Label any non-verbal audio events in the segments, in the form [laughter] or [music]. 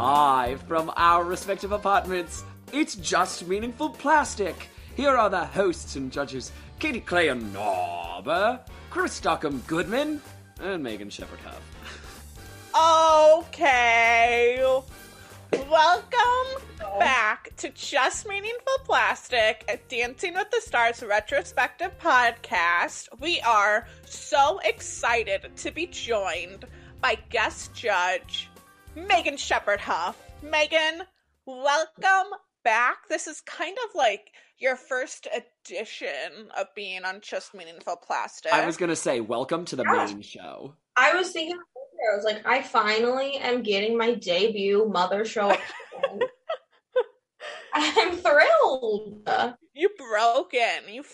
Live from our respective apartments, it's Just Meaningful Plastic. Here are the hosts and judges Katie Clay and Narber, Chris Stockham Goodman, and Megan Huff. Okay. Welcome back to Just Meaningful Plastic, a Dancing with the Stars retrospective podcast. We are so excited to be joined by guest judge Megan Shepherd Huff. Megan, welcome back. This is kind of like your first edition of being on Just Meaningful Plastic. I was gonna say, welcome to the Yes. main show. I was thinking, I was like, I finally am getting my debut mother show. [laughs] I'm thrilled. You broke in. You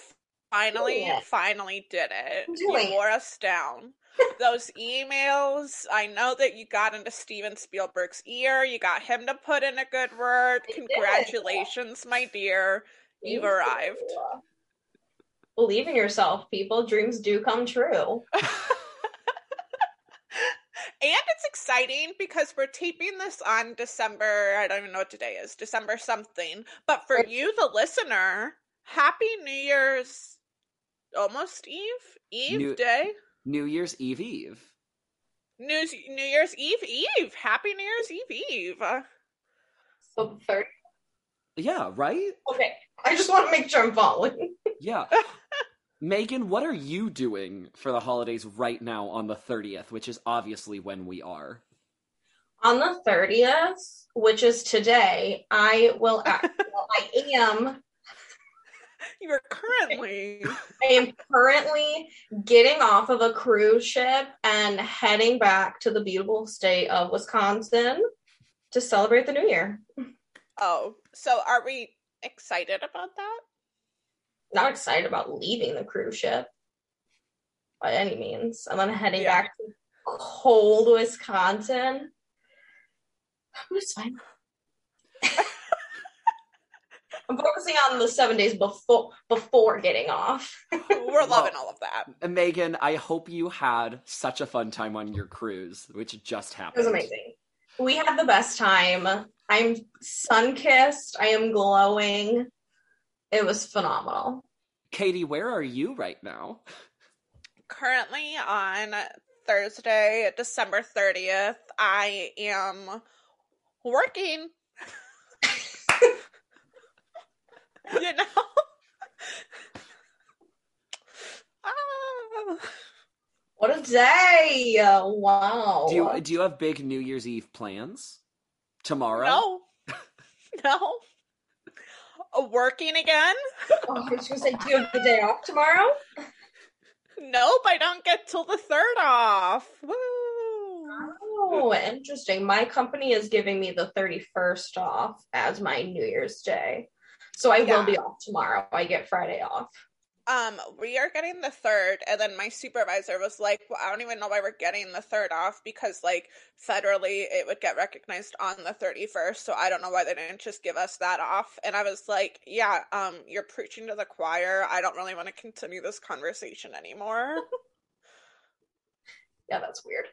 finally, Yeah. finally did it. I'm you wore us down. Those emails, I know that you got into Steven Spielberg's ear. You got him to put in a good word. I did. Congratulations, my dear. You've arrived. Believe in yourself, people. Dreams do come true. [laughs] And it's exciting because we're taping this on December, I don't even know what today is, December something. But for you, the listener, happy New Year's almost Eve? Eve New- Day? New Year's Eve Eve. New, New Year's Eve Eve. Happy New Year's Eve Eve. So third. Yeah, right? Okay, I just want to make sure I'm following. Yeah. [laughs] Megan, what are you doing for the holidays right now on the 30th, which is obviously when we are? On the thirtieth, which is today, I will. Act, [laughs] well, I am. [laughs] You are currently. I am currently getting off of a cruise ship and heading back to the beautiful state of Wisconsin to celebrate the new year. Oh, so are we excited about that? Not excited about leaving the cruise ship by any means. I'm then heading Yeah. back to cold Wisconsin. But It's fine. I'm focusing on the seven days before before getting off. [laughs] We're loving all of that. Megan, I hope you had such a fun time on your cruise, which just happened. It was amazing. We had the best time. I'm sun kissed. I am glowing. It was phenomenal. Katie, where are you right now? Currently on Thursday, December 30th, I am working. [laughs] you know? [laughs] Ah. What a day! Wow. Do you do you have big New Year's Eve plans tomorrow? No. [laughs] no. Working again? Oh, I was gonna say, do you have the day off tomorrow? Nope, I don't get till the third off. Woo! Oh, interesting. My company is giving me the 31st off as my New Year's Day. So I Yeah. will be off tomorrow. I get Friday off. Um, we are getting the third, and then my supervisor was like, "Well, I don't even know why we're getting the third off because, like, federally, it would get recognized on the thirty-first. So I don't know why they didn't just give us that off." And I was like, "Yeah, um, you're preaching to the choir. I don't really want to continue this conversation anymore." [laughs] Yeah, that's weird.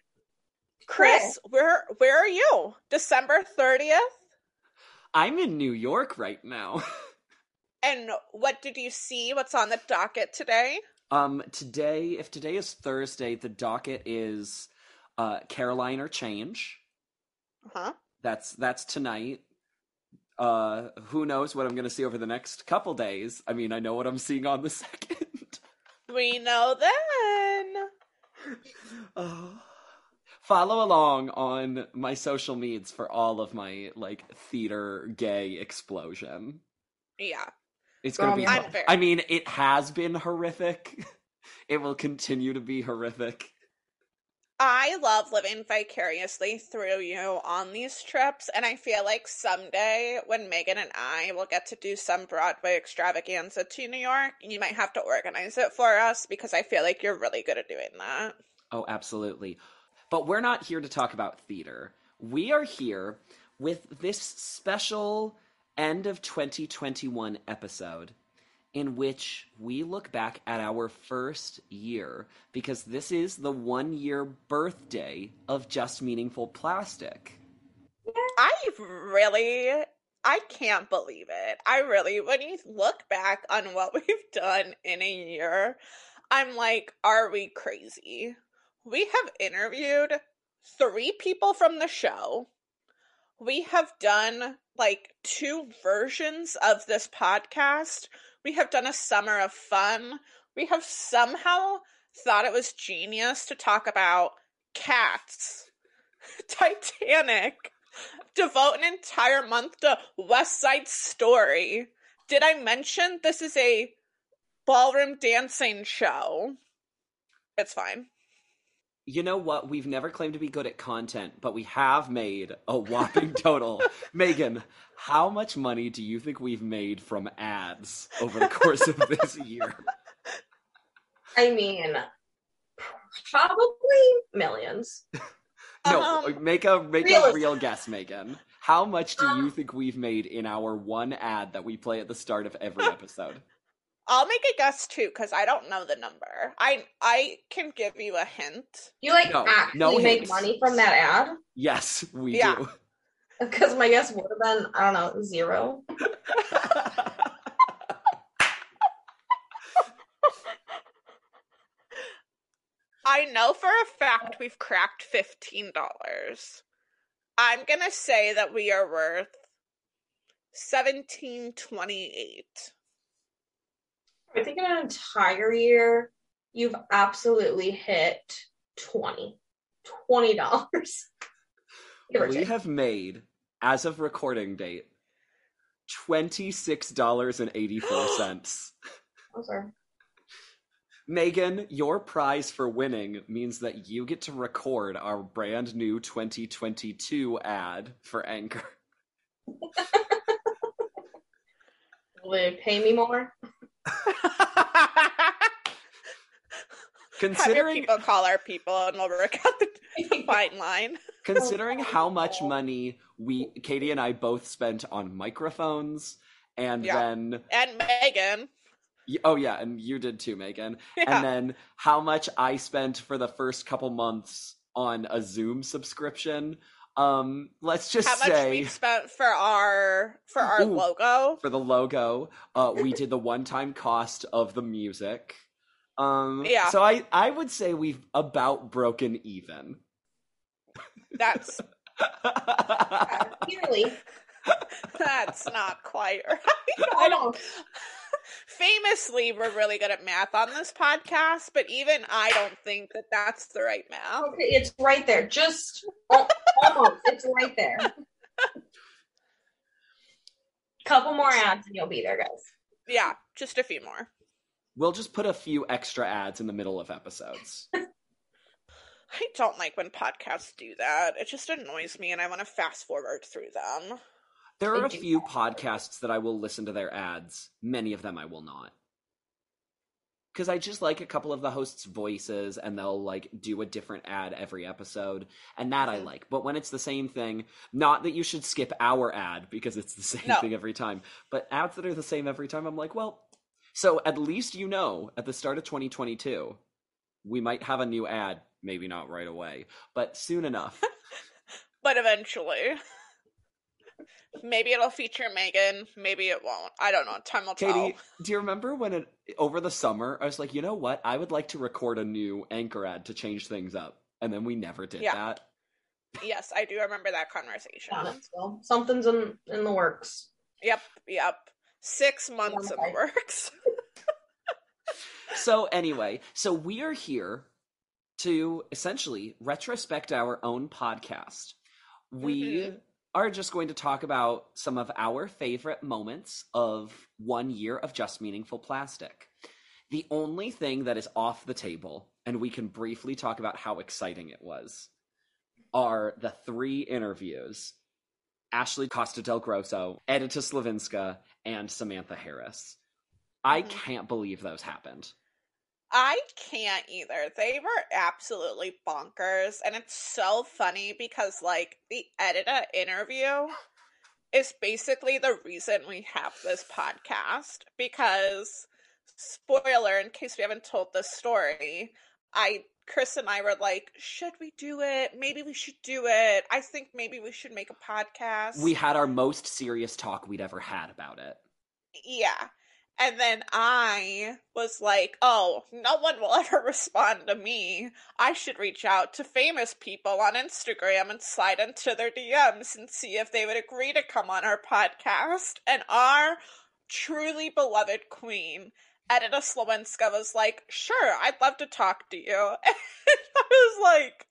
Chris, where where are you? December thirtieth. I'm in New York right now. [laughs] And what did you see? What's on the docket today? um today, if today is Thursday, the docket is uh Caroline or Change. Uh huh? That's that's tonight. Uh who knows what I'm going to see over the next couple days. I mean, I know what I'm seeing on the [laughs] second. We know then. [sighs] Follow along on my social medias for all of my like theater gay explosion. Yeah. It's gonna Um, be. I'm I mean, it has been horrific. [laughs] It will continue to be horrific. I love living vicariously through you on these trips, and I feel like someday when Megan and I will get to do some Broadway extravaganza to New York, you might have to organize it for us because I feel like you're really good at doing that. Oh, absolutely. But we're not here to talk about theater. We are here with this special end of 2021 episode in which we look back at our first year because this is the one year birthday of Just Meaningful Plastic. I really, I can't believe it. I really, when you look back on what [laughs] we've done in a year, I'm like, are we crazy? We have interviewed three people from the show. We have done like two versions of this podcast. We have done a summer of fun. We have somehow thought it was genius to talk about cats, [laughs] Titanic, devote an entire month to West Side Story. Did I mention this is a ballroom dancing show? It's fine. You know what? We've never claimed to be good at content, but we have made a whopping [laughs] total. Megan, how much money do you think we've made from ads over the course of this year? I mean, probably millions. [laughs] No, Um, make a make a real guess, Megan. How much do you Um, think we've made in our one ad that we play at the start of every [laughs] episode? I'll make a guess too because I don't know the number. I I can give you a hint. You like No, actually no make hints. money from that ad? Yes, we Yeah. do. [laughs] Because my guess would have been, I don't know, zero. [laughs] I know for a fact we've cracked fifteen dollars. I'm gonna say that we are worth seventeen twenty eight. I think in an entire year, you've absolutely hit 20 $20. We take. have made, as of recording date, twenty six dollars and eighty four cents. [gasps] I'm sorry. Megan, your prize for winning means that you get to record our brand new 2022 ad for Anchor. [laughs] Will they pay me more? Have your Considering people call our people and we'll work out the [laughs] fine line. considering oh, how much money we Katie and I both spent on microphones and Yeah. then And Megan. oh yeah, and you did too, Megan. Yeah. And then how much I spent for the first couple months on a Zoom subscription. Um, let's just how much say we've spent for our for our Ooh. logo. for the logo. Uh, we did the one-time cost of the music. Um, Yeah. So I I would say we've about broken even. That's [laughs] Uh, Nearly. that's not quite [laughs] right. I don't Almost. Famously we're really good at math on this podcast, but even I don't think that that's the right math. Okay, it's right there. Just oh, almost. It's right there. Couple more ads and you'll be there, guys. Yeah, just a few more. We'll just put a few extra ads in the middle of episodes. [laughs] I don't like when podcasts do that. It just annoys me and I want to fast forward through them. There are a few podcasts that I will listen to their ads. Many of them I will not. Because I just like a couple of the hosts' voices and they'll like do a different ad every episode. And that I Mhm. like. But when it's the same thing, not that you should skip our ad because it's the [laughs] same No. thing every time, but ads that are the same every time, I'm like, well, so at least you know at the start of 2022, we might have a new ad. Maybe not right away, but soon enough. [laughs] But eventually. [laughs] Maybe it'll feature Megan, maybe it won't. I don't know. Time will tell. Katie, do you remember when it, over the summer I was like, you know what? I would like to record a new anchor ad to change things up, and then we never did Yeah. that. Yes, I do remember that conversation. Got it. Something's in in the works. Yep, yep. Six months in the works. So anyway, so we are here to essentially retrospect our own podcast. We Mhm. Are just going to talk about some of our favorite moments of one year of just meaningful plastic. The only thing that is off the table, and we can briefly talk about how exciting it was, are the three interviews Ashley Costa del Grosso, Edyta Sliwinska, and Samantha Harris. I Mhm. can't believe those happened. I can't either. They were absolutely bonkers. And it's so funny because, like, the Edyta interview is basically the reason we have this podcast. Because, spoiler, in case we haven't told this story, I Chris and I were like, should we do it? Maybe we should do it. I think maybe we should make a podcast. We had our most serious talk we'd ever had about it. yeah. And then I was like, oh, no one will [laughs] ever respond to me. I should reach out to famous people on Instagram and slide into their DMs and see if they would agree to come on our podcast. And our truly beloved queen, Edyta Sliwinska, was like, sure, I'd love to talk to you. [laughs] And I was like,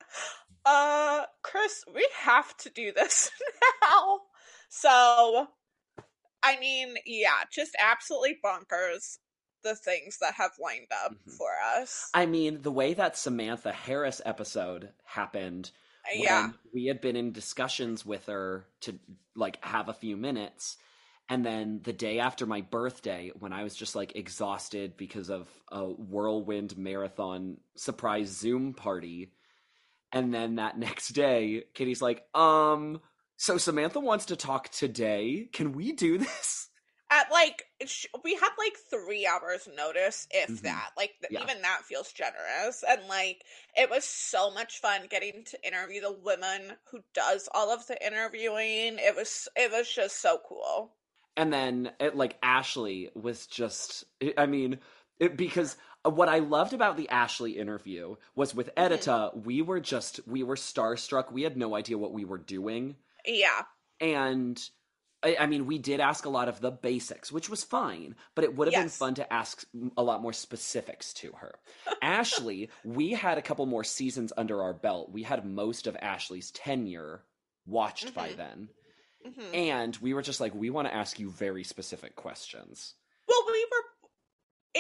uh, Chris, we have to do this [laughs] now. So I mean, yeah, just absolutely bonkers the things that have lined up Mhm. for us. I mean, the way that Samantha Harris episode happened when yeah. we had been in discussions with her to like have a few minutes and then the day after my birthday when i was just like exhausted because of a whirlwind marathon surprise zoom party and then that [laughs] next day kitty's like um so samantha wants to talk today can we do this At like, sh- we had like three hours notice, if Mhm. that. Like, th- Yeah. even that feels generous. And like, it was so much fun getting to interview the woman who does all of the interviewing. It was, it was just so cool. and then it, like ashley was just i mean it, because what i loved about the ashley interview was with edyta we were just we were starstruck we had no idea what we were doing Yeah. and I, I mean we did ask a lot of the basics which was fine but it would have been fun to ask a lot more specifics to her [laughs] ashley we had a couple more seasons under our belt we had most of ashley's tenure watched by Mhm. then hmm and we were just like we want to ask you very specific questions Well, we were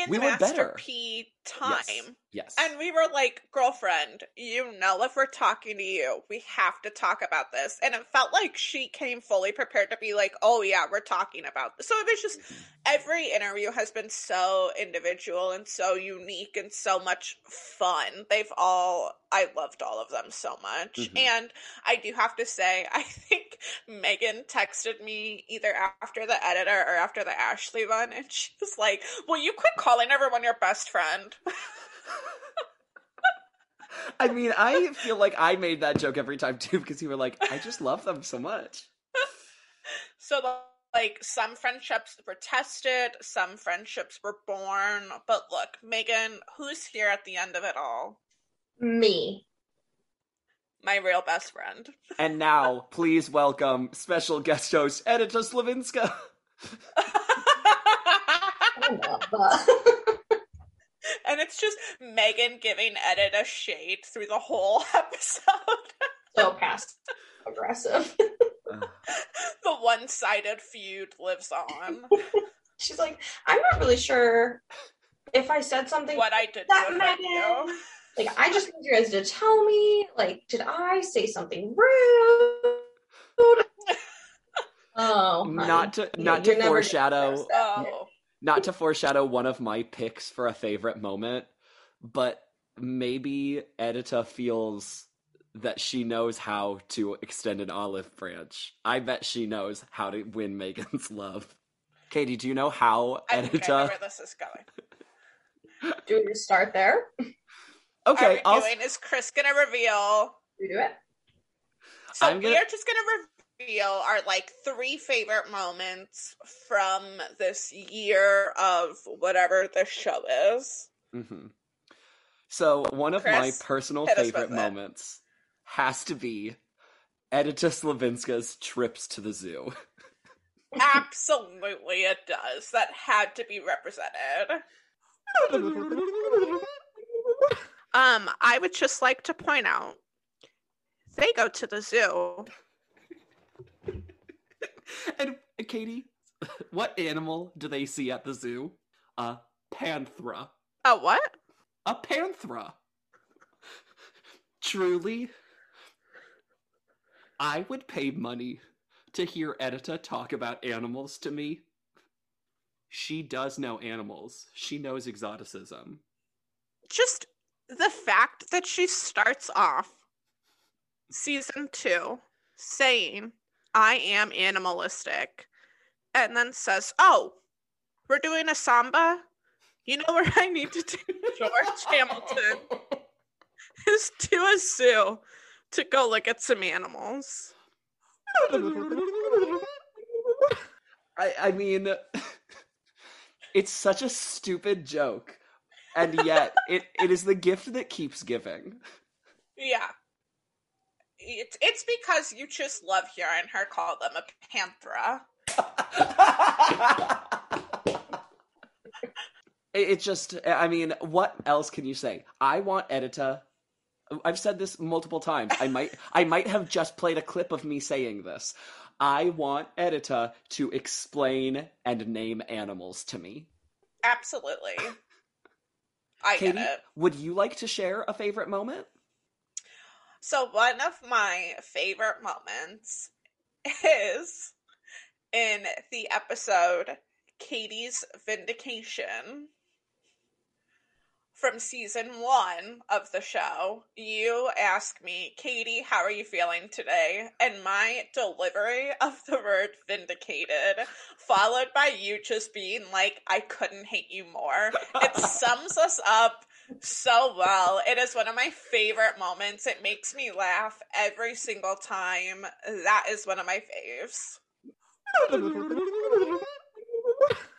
in We were better. P time. Yes. Yes. And we were like, girlfriend, you know, if we're talking to you, we have to talk about this. And it felt like she came fully prepared to be like, oh, yeah, we're talking about this. So it was just every interview has been so individual and so unique and so much fun. They've all, I loved all of them so much. Mhm. And I do have to say, [laughs] I think Megan texted me either after the editor or after the Ashley one, and she was like, Will you quit calling everyone your best friend? I mean, I feel like I made that joke every time too because you were like, I just love them so much. So, like, some friendships were tested, some friendships were born. But look, Megan, who's here at the end of it all? Me. My real best friend. And now, please welcome special guest host Edyta Sliwinska. [laughs] [laughs] I love that. and it's just Megan giving Edyta shade through the whole [laughs] episode. so passive aggressive. [laughs] the one sided feud lives on. [laughs] She's like, I'm not really sure if I said something. what I did that Megan? Like, I just need you guys to tell me. Like, did I say something rude? Oh, honey. not to not you're to foreshadow. Oh. Not to foreshadow one of my picks for a favorite moment, but maybe Edyta feels that she knows how to extend an olive branch. I bet she knows how to win Megan's [laughs] love. Katie, do you know how I think I know Edyta? where this is going. [laughs] Do we just start there? Are Okay, we I'll. doing is Chris gonna reveal? We do it. So I'm we gonna- are just gonna reveal our like three favorite moments from this year of whatever the show is. hmm So one of my personal favorite with it. moments has to be Edyta Sliwinska's trips to the zoo. [laughs] Absolutely, it does. That had to be represented. [laughs] Um, I would just like to point out they go to the zoo. [laughs] and Katie, what animal do they see at the zoo? A panthera. A what? A panthera. Truly, I would pay money to hear Edyta talk about animals to me. She does know animals. She knows exoticism. Just the fact that she starts off season two saying, I am animalistic, and then says, Oh, we're doing a samba? You know where I need to do [laughs] George [laughs] Hamilton? is to a zoo to go look at some animals. I, I mean, [laughs] it's such a stupid joke, and yet it, it is the gift that keeps giving. Yeah. It's it's because you just love hearing her call them a panthera. it, it just, I mean, what else can you say? I want Edyta. I've said this multiple times. I might, [laughs] I might have just played a clip of me saying this. I want Edyta to explain and name animals to me. Absolutely. I Katie, get it. would you like to share a favorite moment? So one of my favorite moments is in the episode Katie's Vindication from season one of the show. You ask me, Katie, how are you feeling today? And my delivery of the word vindicated, followed by you just being like, I couldn't hate you more. It sums us up so well. It is one of my favorite moments. It makes me laugh every single time. That is one of my faves.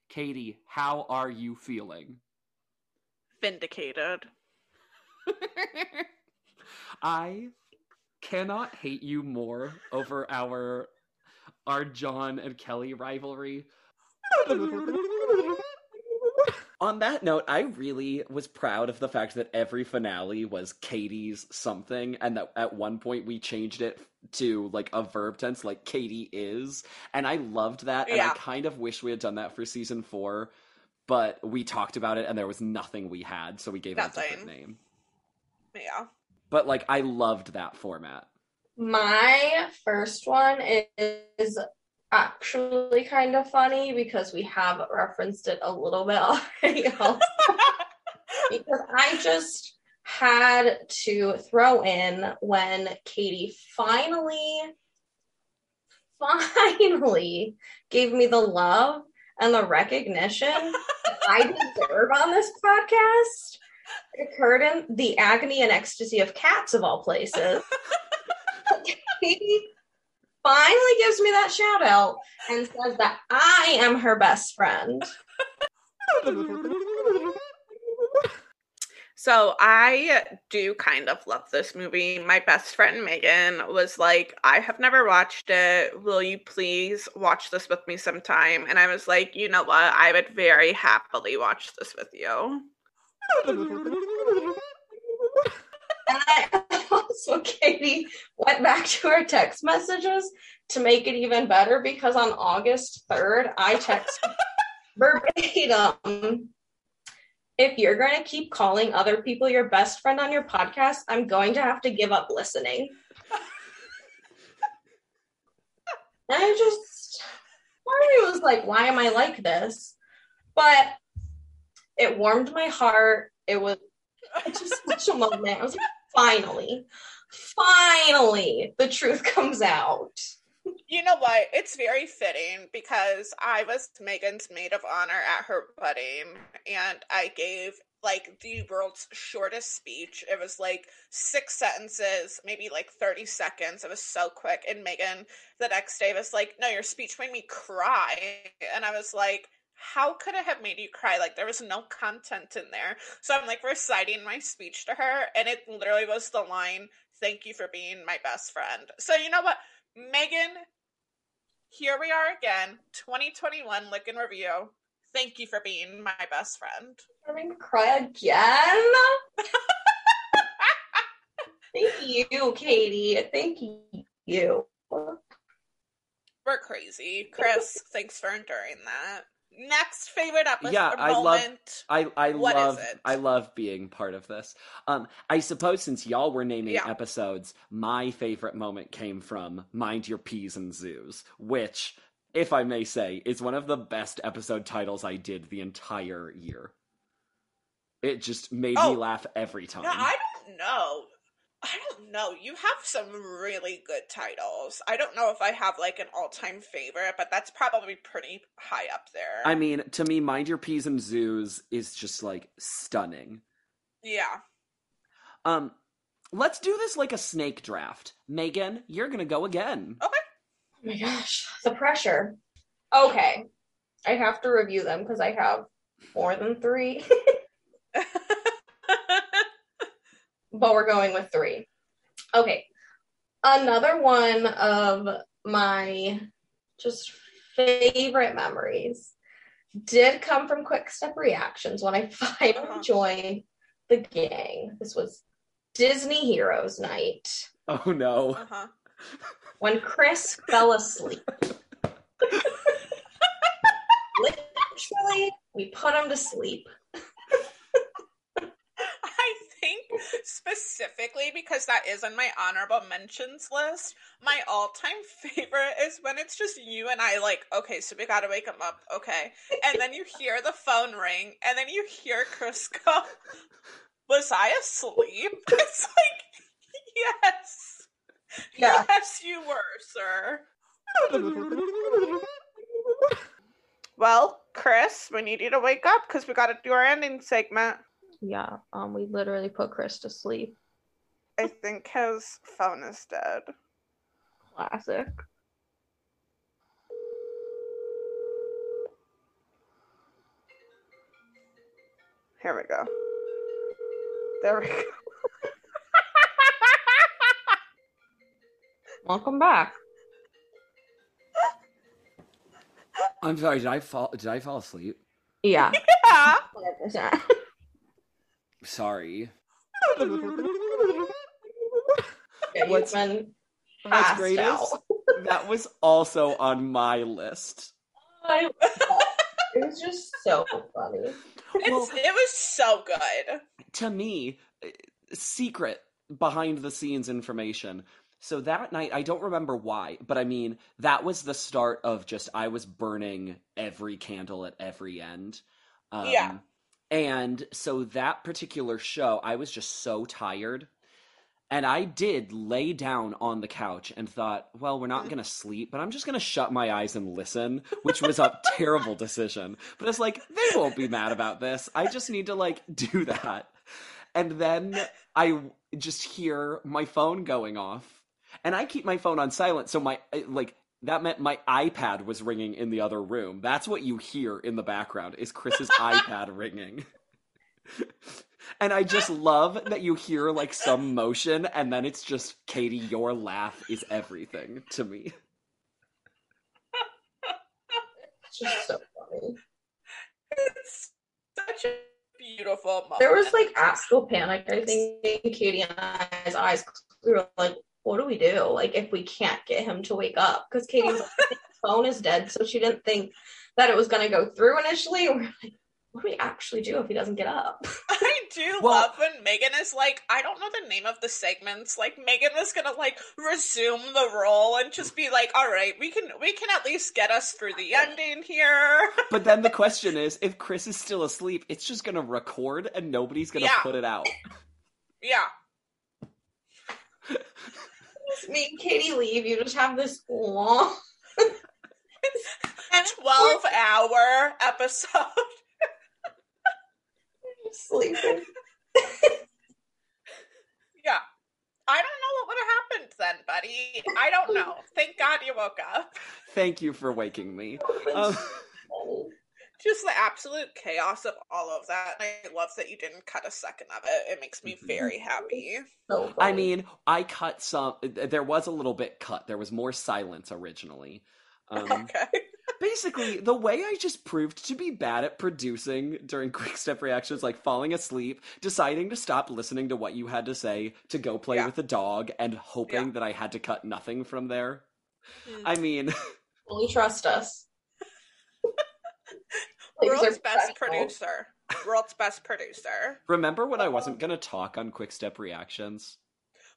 Katie, how are you feeling? Vindicated. [laughs] I cannot hate you more over our our John and Kelly rivalry. [laughs] On that note, I really was proud of the fact that every finale was Katie's something, and that at one point we changed it to like a verb tense, like Katie is. And I loved that, and I kind of wish we had done that for season four, but we talked about it and there was nothing we had, so we gave it a different name. Yeah. But like, I loved that format. My first one is actually kind of funny because we have referenced it a little bit [laughs] already. because I just had to throw in when Katie finally, finally gave me the love and the recognition I deserve on this podcast. It occurred in the agony and ecstasy of cats, of all places. [laughs] Katie finally gives me that shout out and says that I am her best friend. So I do kind of love this movie. My best friend Megan was like, I have never watched it. Will you please watch this with me sometime? And I was like, you know what? I would very happily watch this with you. And I [laughs] also, Katie, went back to her text messages to make it even better because on August 3rd, I texted [laughs] verbatim if you're going to keep calling other people your best friend on your podcast, I'm going to have to give up listening. and I just, part of me was like, why am I like this? But it warmed my heart. It was just such a moment. I was like, finally, finally, the truth comes out. You know what? It's very fitting because I was Megan's maid of honor at her wedding and I gave like the world's shortest speech. It was like six sentences, maybe like 30 seconds. It was so quick. And Megan the next day was like, No, your speech made me cry. And I was like, how could it have made you cry? Like there was no content in there. So I'm like reciting my speech to her, and it literally was the line, Thank you for being my best friend. So you know what? Megan, here we are again, 2021 Lick and Review. Thank you for being my best friend. I'm gonna cry again. Thank you, Katie. Thank you. We're crazy. Chris, thanks for enduring that. Next favorite episode Yeah, I love- I I What love it? I love being part of this. Um, I suppose since y'all were naming Yeah. episodes, my favorite moment came from "Mind Your P's and Zoos," which, if I may say, is one of the best episode titles I did the entire year. It just made Oh. me laugh every time. Yeah, I don't know. I don't know. You have some really good titles. I don't know if I have like an all-time favorite, but that's probably pretty high up there. I mean, to me, "Mind Your P's and Zoos" is just like stunning. yeah. Um, let's do this like a snake draft. Megan, you're gonna go again. Okay. Oh my gosh, the pressure. Okay, I have to review them because I have more than three, [laughs] but we're going with three. Okay, another one of my just favorite memories did come from Quick Step Reactions when I [laughs] finally Uh-huh. joined the gang. This was Disney Heroes Night Oh no. uh-huh. when Chris fell asleep. [laughs] Literally, we put him to sleep. I think specifically because that is on my honorable mentions list. My all-time [laughs] favorite is when it's just you and I. Like, okay, so we gotta wake him up. Okay, and then you hear the phone ring, and then you hear Chris [laughs] go, "Was I asleep?" [laughs] It's like, yes, Yeah. yes, you were, sir. Well, Chris, we need you to wake up because we gotta do our ending segment. Yeah, um, we literally put Chris to sleep. I think his phone is dead. Classic. Here we go. There we go. [laughs] Welcome back. I'm sorry. Did I fall? Did I fall asleep? Yeah. [laughs] Yeah. [laughs] 100%. Sorry. Yeah, What's- you've been What's great out. is [laughs] that was also on my list. I- [laughs] it was just so funny. It's, it was so good. to me, uh, secret behind the scenes information. So that night, I don't remember why, but I mean, that was the start of just I was burning every candle at every end. Um, Yeah. And so that particular show, I was just so tired. And I did lay down on the couch and thought, well, we're not going to sleep, but I'm just going to shut my eyes and listen, which was a [laughs] terrible decision. But it's like, they won't be mad about this. I just need to, like, do that. And then I just hear my phone going off. And I keep my phone on silent, so my, like, that meant my iPad was ringing in the other room. That's what you hear in the background is Chris's [laughs] iPad ringing. [laughs] And I just love that you hear like some motion and then it's just Katie, your laugh is everything to me. It's just so funny. It's such a beautiful moment. There was like actual panic, I think, in Katie and I's eyes. We were like, what do we do? Like, if we can't get him to wake up? Because Katie's like, "I think his phone is dead, so she didn't think that it was going to go through initially. We're like, what do we actually do if he doesn't get up? [laughs] I do Well- love when Megan is like, I don't know the name of the segments. Like Megan was gonna like resume the role and just be like, all right, we can we can at least get us through the ending here. [laughs] But then the question is if Chris is still asleep, it's just going to record and nobody's going to Yeah. put it out. yeah. [laughs] Just me and Katie leave. You just have this long. [laughs] Twelve hour episode. [laughs] sleeping. [laughs] Yeah. I don't know what would have happened then, buddy. I don't know. Thank God you woke up. Thank you for waking me. Um, Just the absolute chaos of all of that. And I love that you didn't cut a second of it. It makes me Mhm. very happy. So. I mean, I cut some. There was a little bit cut. There was more silence originally. [laughs] Um, Okay. basically, the way I just proved to be bad at producing during [laughs] quick step reactions, like falling asleep, deciding to stop listening to what you had to say, to go play Yeah. with the dog, and hoping Yeah. that I had to cut nothing from there. Mm. I mean, [laughs] fully trust us. Things World's best professional. producer. World's best producer. remember when I oh. wasn't gonna talk on quick step reactions?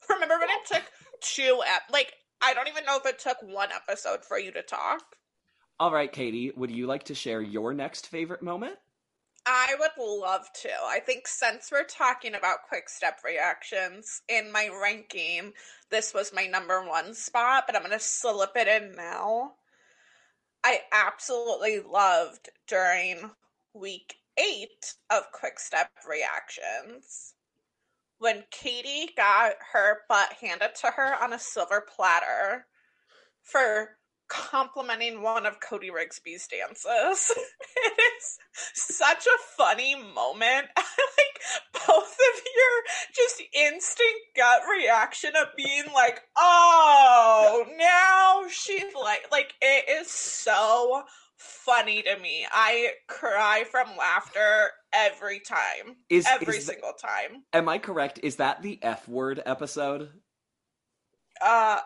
Remember when it took two ep- like I don't even know if it took one episode for you to talk. All right, Katie, would you like to share your next favorite moment? I would love to. I think since we're talking about quick step reactions in my ranking, this was my number one spot, but I'm going to slip it in now. I absolutely loved during week eight of quick step reactions when Katie got her butt handed to her on a silver platter for complimenting one of Cody Rigsby's dances. [laughs] it is such a funny moment. [laughs] like both of your just instant gut reaction of being like, oh, now she's like, like it is so funny to me. I cry from laughter every time. Is every is single time. Am I correct? Is that the F word episode? Uh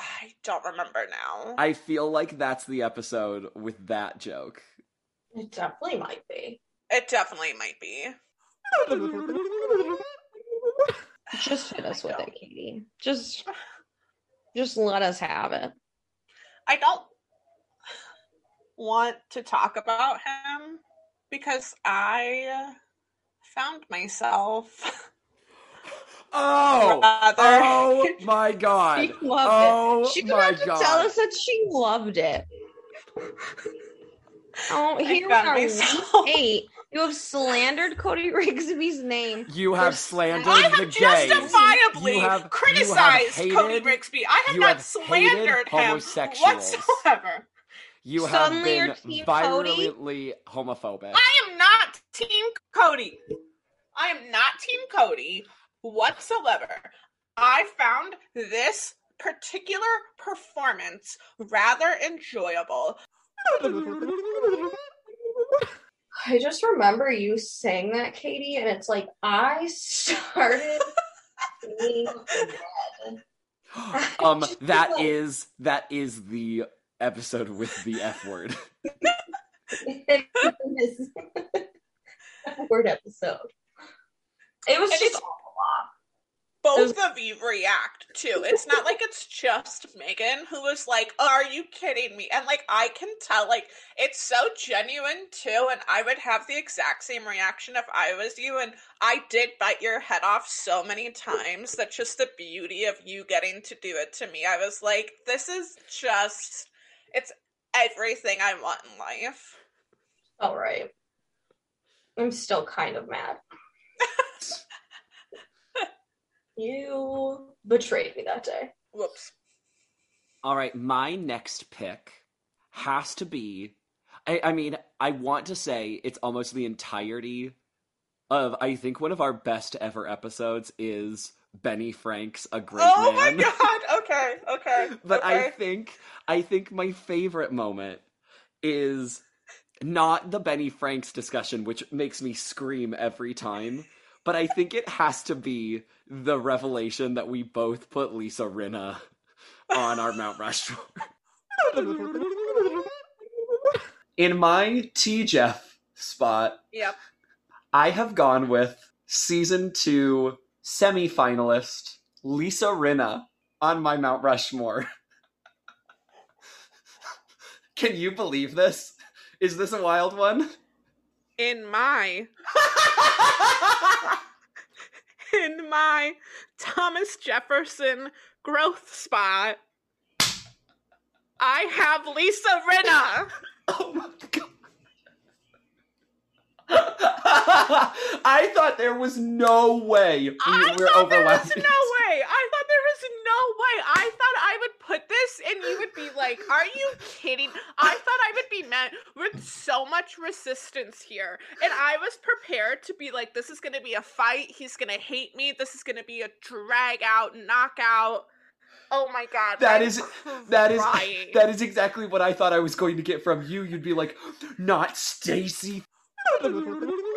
I don't remember now. I feel like that's the episode with that joke. It definitely might be. it definitely might be. [laughs] Just hit us with it, Katie. Just, just let us have it. I don't want to talk about him because I found myself Oh, rather oh my [laughs] god! Oh she loved Oh it. She was my about to god! tell us that she loved it. [laughs] Oh, here we are, week [laughs] eight. You have slandered Cody Rigsby's name. You have slandered I the have gays. justifiably You have- you have criticized Cody hated- Rigsby. I have not have slandered him whatsoever. You have Suddenly you're been Team Cody? homophobic. I am not Team Cody. I am not Team Cody whatsoever. I found this particular performance rather enjoyable. I just remember you saying that, Katie, and it's like I started being [gasps] red. um, [laughs] Just that like- is that is the episode with the F word. [laughs] [laughs] in this word episode. It was And just it's- a lot. Both of you react too. It's not like it's just Megan who was like, Are you kidding me? And like, I can tell, like, it's so genuine too. And I would have the exact same reaction if I was you. And I did bite your head off so many times. That's just the beauty of you getting to do it to me. I was like, This is just, it's everything I want in life. All right. I'm still kind of mad. [laughs] you betrayed me that day. Whoops. All right, my next pick has to be. I, I mean, I want to say it's almost the entirety of. I think one of our best ever episodes is Benny Frank's "A Great Oh Man." Oh my god. Okay. Okay. [laughs] but okay. I think I think my favorite moment is not the Benny Franks discussion, which makes me scream every time. But I think it has to be the revelation that we both put Lisa Rinna on our Mount Rushmore. In my T Jeff spot, Yep. I have gone with season two semi-finalist Lisa Rinna on my Mount Rushmore. [laughs] Can you believe this? Is this a wild one? In my [laughs] in my Thomas Jefferson growth spot, I have Lisa Rinna. [laughs] oh my god. [laughs] I thought there was no way we I were thought there was overlapping. no way. I thought there was no way. I thought I would put this and you would be like, Are you kidding? I thought I would be met with so much resistance here. And I was prepared to be like, This is going to be a fight. He's going to hate me. This is going to be a drag out, knockout. Oh my God. That I'm is- That is crying. that is exactly what I thought I was going to get from you. You'd be like, "Not Stacy." [laughs]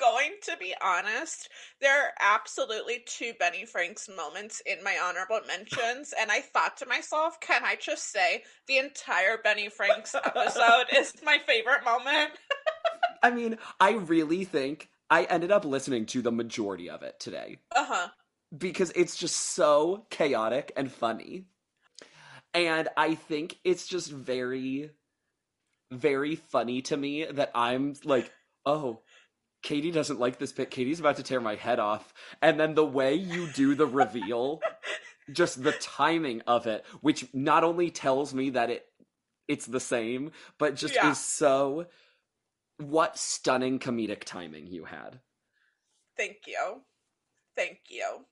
Going to be honest. There are absolutely two Benny Franks moments in my honorable mentions, and I thought to myself, can I just say the entire Benny Franks episode [laughs] is my favorite moment? I mean, I really think I ended up listening to the majority of it today Uh huh. because it's just so chaotic and funny. And I think it's just very, very funny to me that I'm like, oh, Katie doesn't like this bit. Katie's about to tear my head off. And then the way you do the reveal, [laughs] just the timing of it, which not only tells me that it it's the same, but just Yeah. is so what stunning comedic timing you had. Thank you. Thank you.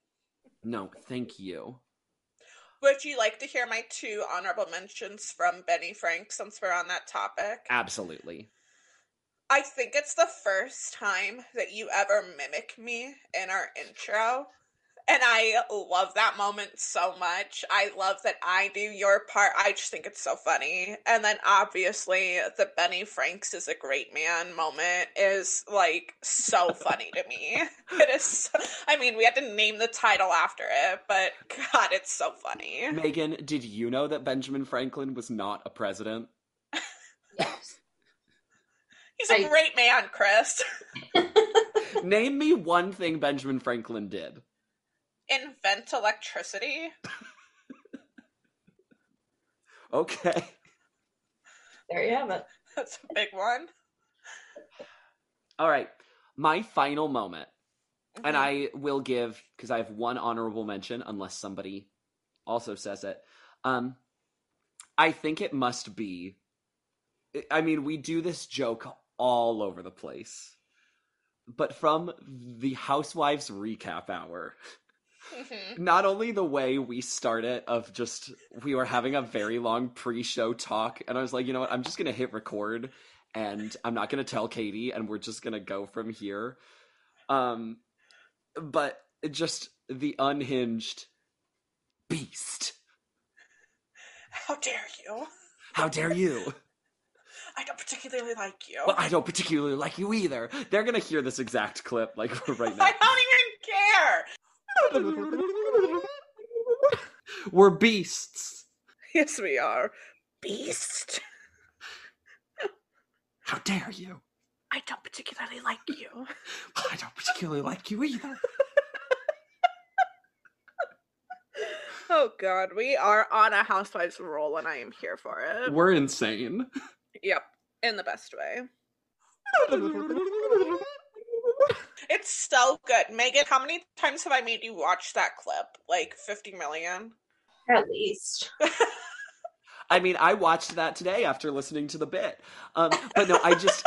No, thank you. Would you like to hear my two honorable mentions from Benny Frank since we're on that topic? Absolutely. I think it's the first time that you ever mimic me in our intro. And I love that moment so much. I love that I do your part. I just think it's so funny. And then obviously the Benny Franks is a great man moment is like so funny to me. [laughs] It is I mean, we had to name the title after it, but god, it's so funny. Megan, did you know that Benjamin Franklin was not a president? [laughs] Yes. He's a I- great man, Chris. [laughs] Name me one thing Benjamin Franklin did. Invent electricity. [laughs] Okay. There you have it. That's a big one. All right. My final moment, and Mhm. I will give because I have one honorable mention, unless somebody also says it. Um, I think it must be. I mean, we do this joke all over the place, but from the Housewives recap hour, Mhm. not only the way we start it of just we were having a very long pre-show talk and i was like you know what? I'm just gonna hit record and i'm not gonna tell katie and we're just gonna go from here. Um but just the unhinged beast. How dare you? how dare you I don't particularly like you. well i don't particularly like you either they're gonna hear this exact clip like [laughs] right now I don't even care. we're beasts Yes, we are. Beast. how dare you I don't particularly like you. [laughs] i don't particularly like you either [laughs] Oh god, we are on a housewives roll and I am here for it. we're insane Yep, in the best way. [laughs] It's so good. Megan, how many times have I made you watch that clip? Like 50 million? At least. [laughs] I mean, I watched that today after listening to the bit. Um, but no, I just,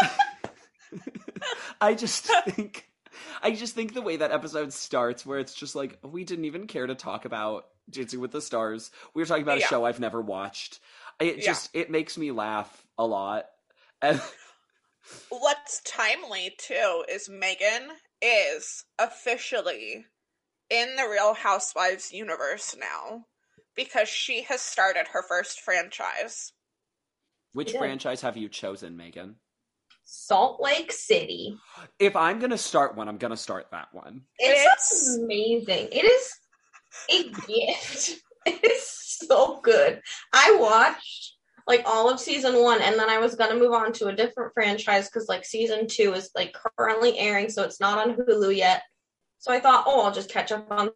[laughs] I just think, I just think the way that episode starts, where it's just like we didn't even care to talk about Dancing with the Stars. We were talking about a show I've never watched. It Yeah. just it makes me laugh a lot. And [laughs] What's timely too is Megan is officially in the Real Housewives universe now because she has started her first franchise. which Yeah. franchise have you chosen, Megan? Salt Lake City. If I'm gonna start one, I'm gonna start that one. It's, It's- amazing. It is a gift. [laughs] It is so good. I watched like all of season one, and then I was gonna move on to a different franchise because like season two is like currently airing, so it's not on Hulu yet. So I thought, oh, I'll just catch up on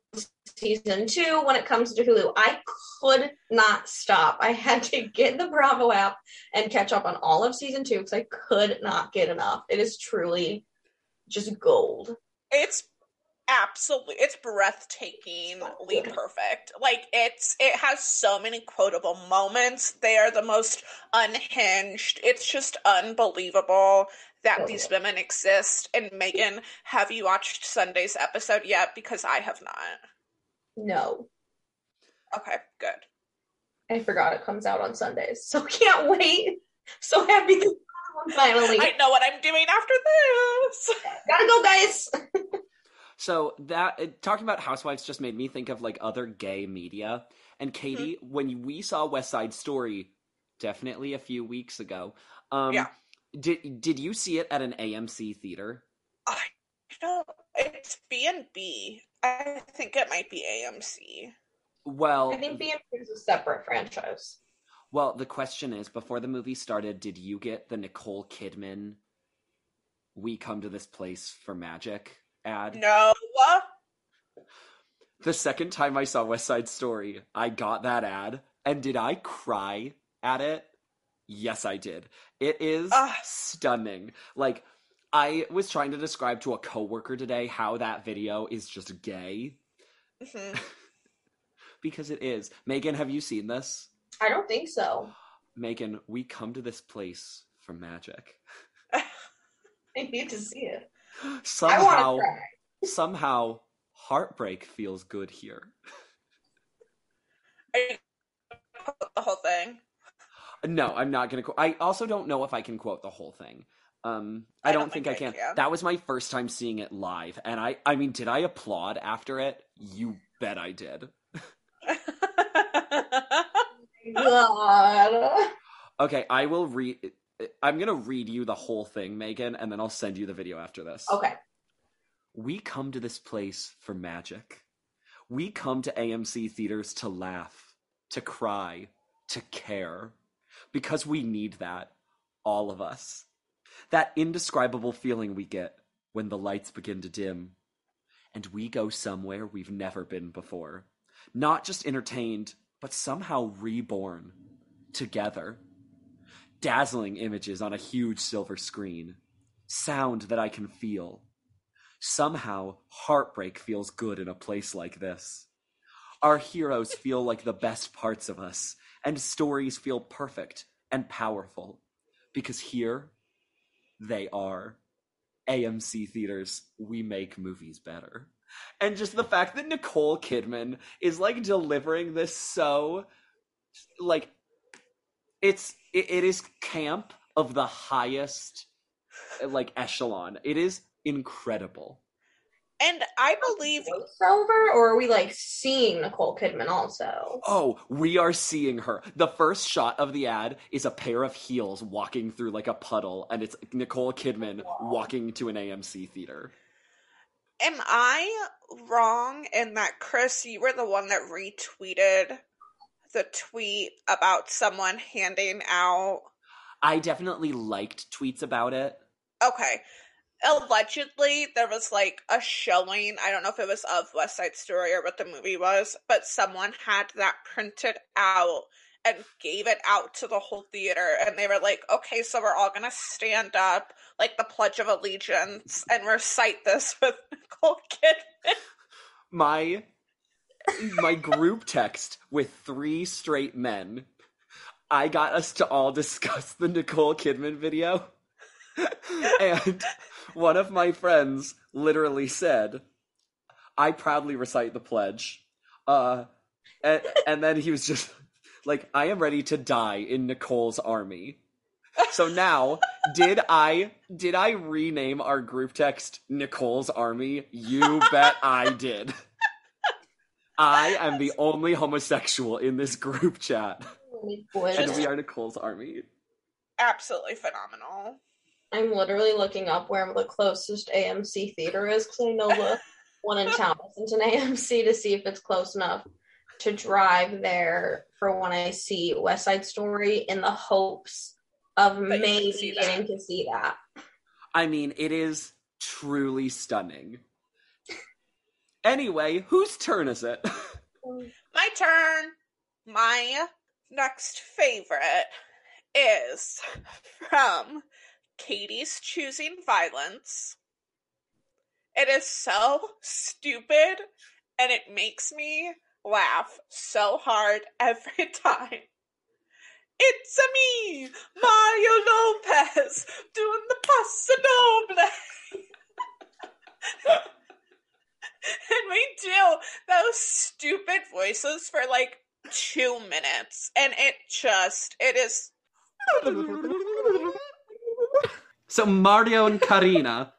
season two when it comes to Hulu. I could not stop. I had to get the Bravo app and catch up on all of season two because I could not get enough. It is truly just gold. It's absolutely it's breathtakingly perfect. Like it's it has so many quotable moments. They are the most unhinged. It's just unbelievable that these women exist. And Megan, have you watched Sunday's episode yet? Because I have not. No. Okay, good. I forgot it comes out on Sundays, so [laughs] can't wait. So happy to finally. I know what I'm doing after this. Gotta go, guys. [laughs] So that uh, talking about housewives just made me think of like other gay media. And Katie, when we saw West Side Story, definitely a few weeks ago, um, Yeah. did did you see it at an AMC theater? I don't. It's B and B. I think it might be AMC. Well, I think B and B is a separate franchise. well, the question is, before the movie started, did you get the Nicole Kidman "We Come to This Place for Magic" ad? No. The second time I saw West Side Story, I got that ad, and did I cry at it? Yes, I did. It is Ugh. stunning. Like, I was trying to describe to a coworker today how that video is just gay Mhm. [laughs] because it is. Megan, have you seen this? I don't think so. Megan, we come to this place for magic. [laughs] I need to see it. I Somehow, Somehow, heartbreak feels good here. Are you the whole thing? No, I'm not gonna. Qu- I also don't know if I can quote the whole thing. Um, I, don't, think, I can. That was my first time seeing it live, and I, I mean, did I applaud after it? You bet I did. [laughs] God. Okay, I will read. I'm gonna read you the whole thing, Megan, and then I'll send you the video after this. Okay. We come to this place for magic. We come to AMC theaters to laugh, to cry, to care. Because we need that. All of us. That indescribable feeling we get when the lights begin to dim. And we go somewhere we've never been before. Not just entertained, but somehow reborn. Together. Dazzling images on a huge silver screen. Sound that I can feel. Somehow, heartbreak feels good in a place like this. Our heroes feel like the best parts of us, and stories feel perfect and powerful. Because here, they are. AMC theaters, we make movies better. And just the fact that Nicole Kidman is like delivering this so like it's it, it is camp of the highest uh, like echelon. It is incredible. and I believe Voiceover, or are we like seeing Nicole Kidman also? Oh, we are seeing her. The first shot of the ad is a pair of heels walking through like a puddle, and it's Nicole Kidman walking to an AMC theater. Am I wrong in that Chris, you were the one that retweeted the tweet about someone handing out? I definitely liked tweets about it. Okay. Allegedly, there was like a showing. I don't know if it was of West Side Story or what the movie was, but someone had that printed out and gave it out to the whole theater. And they were like, okay, so we're all going to stand up like the Pledge of Allegiance and recite this [laughs] with Nicole Kidman. My my group text with three straight men. I got us to all discuss the Nicole Kidman video. and one of my friends literally said, I proudly recite the pledge. Uh, and, and then he was just like, I am ready to die in Nicole's army. So now, did I did I rename our group text Nicole's army? You bet I did. I am the only homosexual in this group chat, and we are Nicole's army. Absolutely phenomenal. I'm literally looking up where the closest AMC theater is because I know the [laughs] one in town isn't an AMC to see if it's close enough to drive there for when I see West Side Story in the hopes of That you can maybe getting to see that. I mean, it is truly stunning. Anyway, whose turn is it? [laughs] My turn. My next favorite is from Katie's Choosing Violence. It is so stupid and it makes me laugh so hard [laughs] every time. It's a me, Mario Lopez, doing the Paso Doble. [laughs] [laughs] and we do those stupid voices for like two minutes and it just it is [laughs] so Mario and Karina.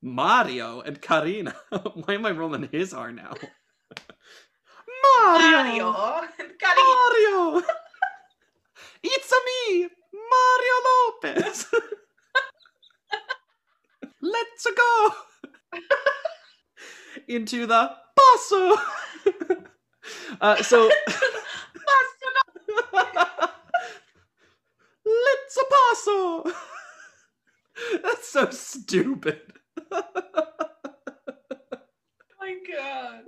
Mario and Karina. [laughs] Why am I rolling his R now? Mario. Mario. It's a me, Mario Lopez. Let's go into the paso. [laughs] uh, so [laughs] Let's a paso. [laughs] That's so stupid. my god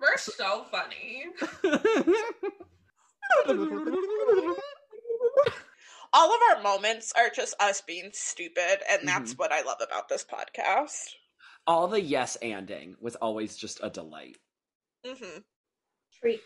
we're so funny all of our moments are just us being stupid and that's what i love about this podcast All the yes anding was always just a delight. hmm Treat.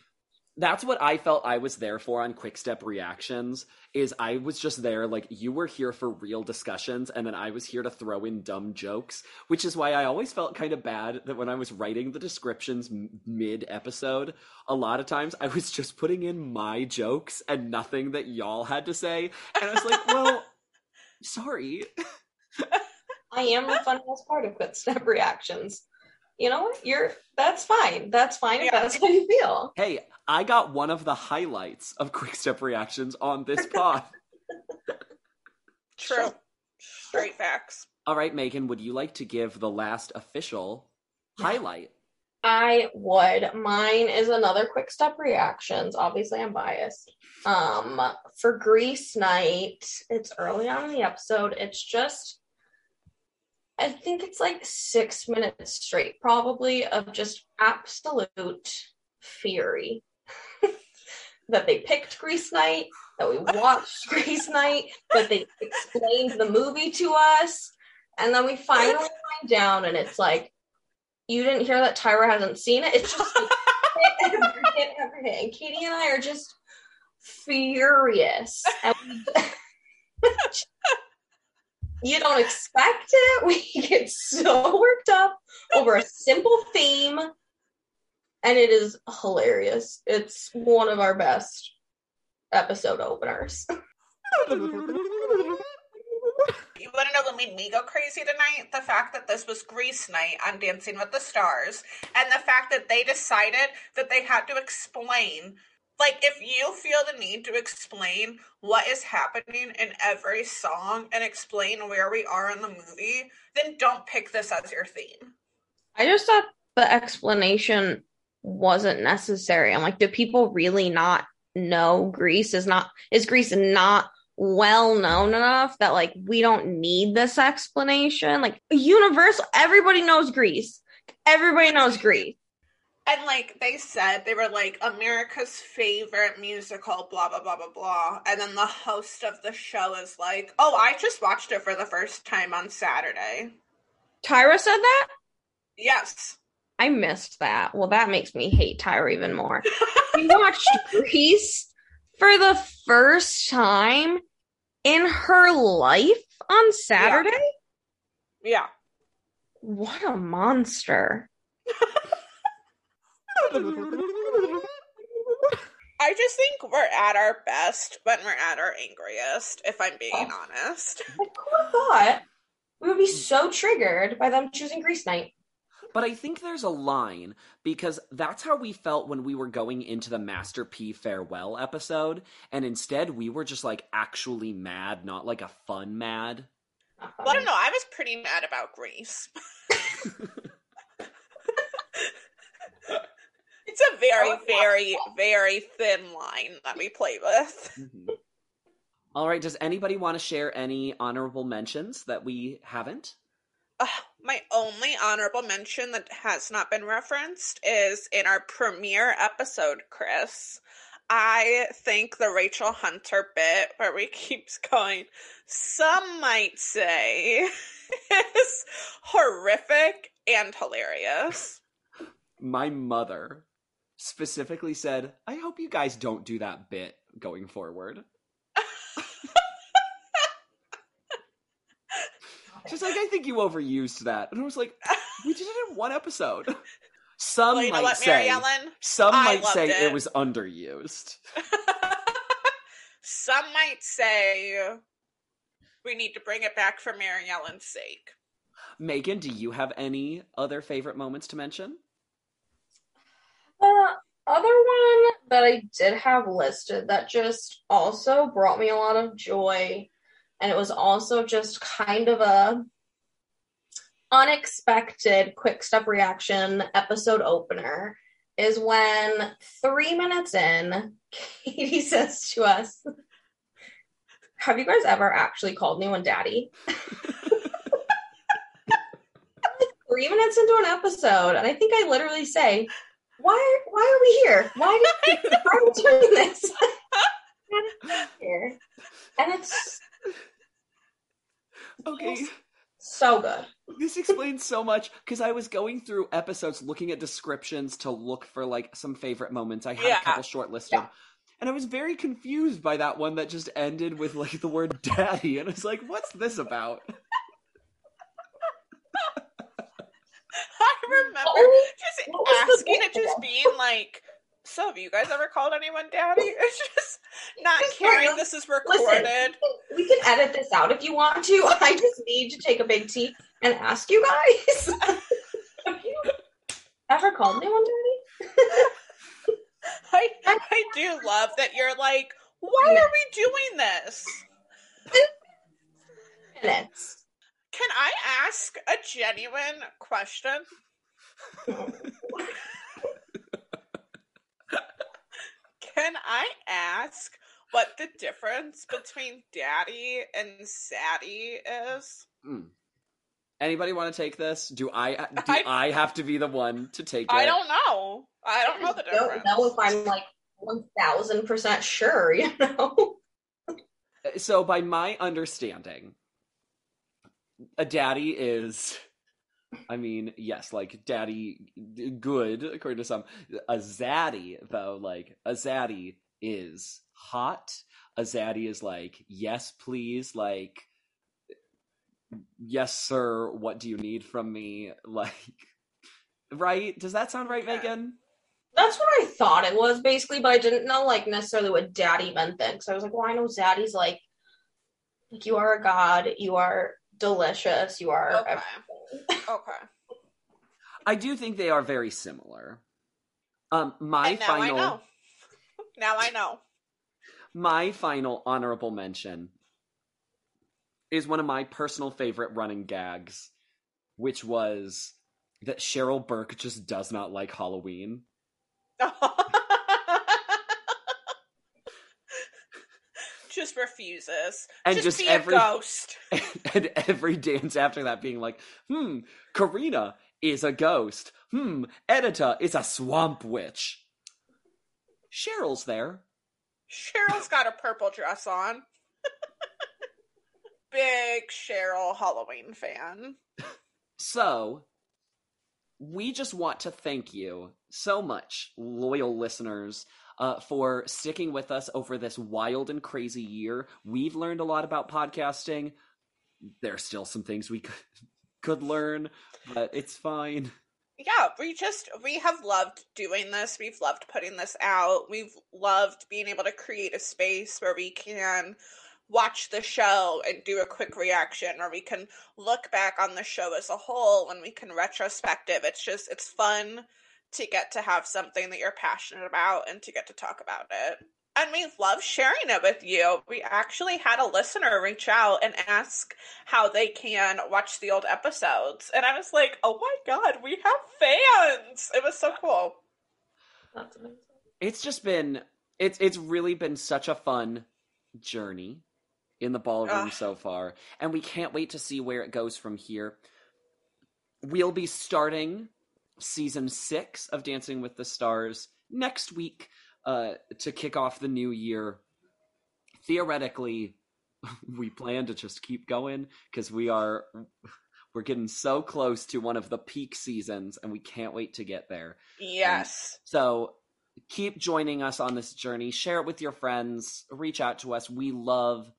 that's what I felt I was there for on Quick Step Reactions is I was just there like you were here for real discussions and then I was here to throw in dumb jokes, which is why I always felt kind of bad that when I was writing the descriptions m- mid episode, a lot of times I was just putting in my jokes and nothing that y'all had to say and I was like, [laughs] "Well, sorry." [laughs] I am the funniest part of Quick Step Reactions. You know what? You're that's fine. That's fine if Yeah. that's how you feel. Hey, I got one of the highlights of [laughs] Quick Step Reactions on this pod. True. Straight facts. All right, Megan, would you like to give the last official highlight? I would. Mine is another quick step reactions. Obviously, I'm biased. Um, for Grease Night, it's early on in the episode. It's just, I think it's like six minutes straight, probably, of just absolute fury. [laughs] that they picked Grease Night, that we watched [laughs] Grease Night, that they explained the movie to us, and then we finally [laughs] find down, and it's like, you didn't hear that Tyra hasn't seen it. It's just like, hit after hit after hit. And Katie and I are just furious. And we, you don't expect it. [laughs] We get so worked up over a simple theme. And it is hilarious. It's one of our best episode openers. [laughs] You want to know what made me go crazy tonight? The fact that this was Grease night on Dancing with the Stars, and the fact that they decided that they had to explain. Like, if you feel the need to explain what is happening in every song and explain where we are in the movie, then don't pick this as your theme. I just thought the explanation wasn't necessary. I'm like, do people really not know Grease is not is Grease not well known enough that like we don't need this explanation? Like universal everybody knows Grease. Everybody knows Grease. And like they said, they were like America's favorite musical, blah, blah, blah, blah, blah. And then the host of the show is like, oh, I just watched it for the first time on Saturday. Tyra said that? Yes. I missed that. Well, that makes me hate Tyra even more. we watched [laughs] Grease for the first time in her life on Saturday. Yeah. What a monster. [laughs] I just think we're at our best when we're at our angriest, if I'm being oh. honest. I would thought we would be so triggered by them choosing Grease Night. But I think there's a line because that's how we felt when we were going into the Master P farewell episode, and instead we were just like actually mad, not like a fun mad. Well, I don't know. I was pretty mad about Grease. [laughs] it's a very, oh, very, very thin line that we play with. [laughs] Mm-hmm. All right, does anybody want to share any honorable mentions that we haven't? Ugh, my only honorable mention that has not been referenced is in our premiere episode, Chris. I think the Rachel Hunter bit where we [laughs] keeps going, some might say, [laughs] is horrific and hilarious. My mother specifically said, I hope you guys don't do that bit going forward. [laughs] She's like, I think you overused that. And I was like, we did it in one episode. [laughs] Some Well, might say, Ellen? some I might say it. it. was underused. [laughs] Some might say we need to bring it back for Mary Ellen's sake. Megan, do you have any other favorite moments to mention? The other one that I did have listed that just also brought me a lot of joy, and it was also just kind of a unexpected quick step reaction episode opener is when three minutes in, [laughs] Katie says to us, Have you guys ever actually called anyone daddy? [laughs] three minutes into an episode, and I think I literally say, "Why? Why are we here? Why, did, [laughs] why are we doing this?" [laughs] here, and it's [laughs] Okay. so good. this explains so much because I was going through episodes looking at descriptions to look for like some favorite moments. I had Yeah. a couple shortlisted. Yeah. And I was very confused by that one that just ended with like the word daddy. And I was like, what's this about? [laughs] I remember Oh, just what was the asking book just being like, "So, have you guys ever called anyone daddy?" [laughs] It's just not Just caring. This is recorded. we can edit this out if you want to. [laughs] I just need to take a big tea and ask you guys. Have you ever called anyone dirty? I I do love that you're like, "Why are we doing this?" Minutes. Can I ask a genuine question? Can I ask what the difference between daddy and zaddy is? Hmm. Anybody want to take this? Do I do I- I, have to be the one to take it? I don't know. I don't know the Don't know if I'm like one thousand percent sure. You know. So by my understanding, a daddy is I mean, yes, like daddy good according to some. A zaddy though, like a zaddy is hot. A zaddy is like, yes, please, like yes, sir, what do you need from me? [laughs] Like right? Does that sound right, Okay. Megan? That's what I thought it was basically, but I didn't know like necessarily what daddy meant then. Because I was like, well, I know zaddy's like, like you are a god, you are delicious, you are. Okay. everything. Okay. I do think they are very similar. Um my and now final I know. Now I know. my final honorable mention is one of my personal favorite running gags, which was that Cheryl Burke just does not like Halloween. [laughs] just refuses. And just, just be every- a [laughs] ghost. and every dance after that being like, hmm, Karina is a ghost. Hmm, Edyta is a swamp witch. Cheryl's there. Cheryl's got a purple dress on. [laughs] Big Cheryl Halloween fan. So, we just want to thank you so much, loyal listeners, uh, for sticking with us over this wild and crazy year. We've learned a lot about podcasting. There's still some things we [laughs] could, could learn, but it's fine. Yeah, we just we have loved doing this. We've loved putting this out. We've loved being able to create a space where we can watch the show and do a quick reaction or we can look back on the show as a whole and we can retrospective. It's just it's fun to get to have something that you're passionate about and to get to talk about it. And we love sharing it with you. We actually had a listener reach out and ask how they can watch the old episodes. And I was like, oh my god, we have fans. It was so cool. It's just been it's it's really been such a fun journey in the ballroom Ugh. so far, and we can't wait to see where it goes from here. We'll be starting season six of Dancing with the Stars next week uh, to kick off the new year. Theoretically, [laughs] we plan to just keep going because we are we're getting so close to one of the peak seasons, and we can't wait to get there. Yes. So keep joining us on this journey. Share it with your friends. Reach out to us. We love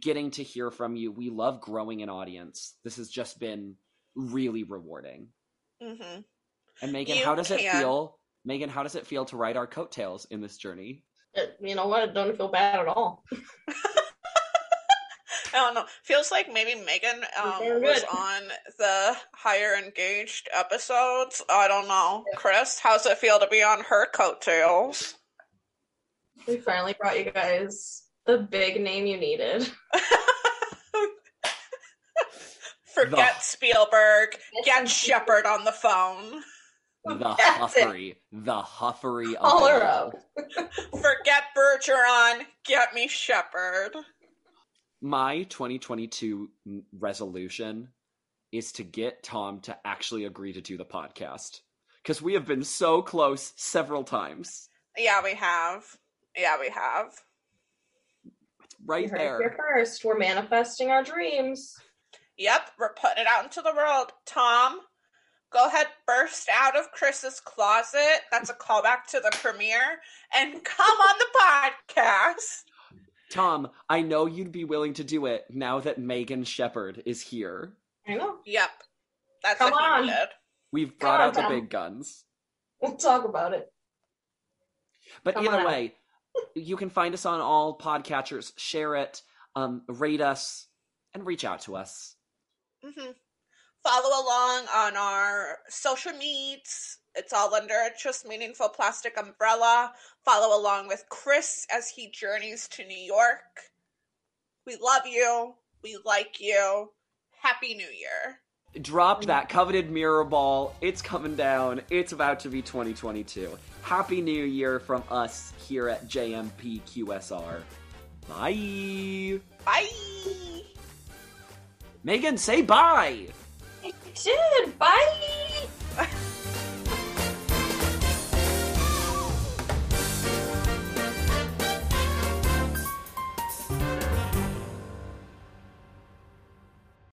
getting to hear from you. We love growing an audience. This has just been really rewarding. Hmm And Megan, You how does it feel? Megan, how does it feel to ride our coattails in this journey? It- you know what? It don't feel bad at all. [laughs] I don't know. Feels like maybe Megan um, was on the higher engaged episodes. I don't know. Chris, how's it feel to be on her coattails? We finally brought you guys the big name you needed. [laughs] Forget The- Spielberg. Get Shepard on the phone. The [laughs] That's it. huffery. The huffery of Call it her all. [laughs] up. Forget Bergeron. Get me Shepard. My 2022 resolution is to get Tom to actually agree to do the podcast. Because we have been so close several times. Yeah, we have. Yeah, we have. Right You heard it here there. first. We're manifesting our dreams. Yep, we're putting it out into the world. Tom, go ahead, burst out of Chris's closet. That's a callback to the premiere, and come on the podcast. Tom, I know you'd be willing to do it now that Megan Shepard is here. I know. Yep, that's Come what on. he did. We've brought on, out the Tom. big guns. We'll talk about it. But Come either on out. way, you can find us on all podcatchers, share it, um, rate us, and reach out to us. Hmm Follow along on our social medias. It's all under a Just Meaningful Plastic umbrella. Follow along with Chris as he journeys to New York. We love you. We like you. Happy New Year. Drop that coveted mirror ball. It's coming down. It's about to be 2022. Happy New Year from us here at JMPQSR. Bye. Bye. Megan, say bye. I did. Bye. [laughs]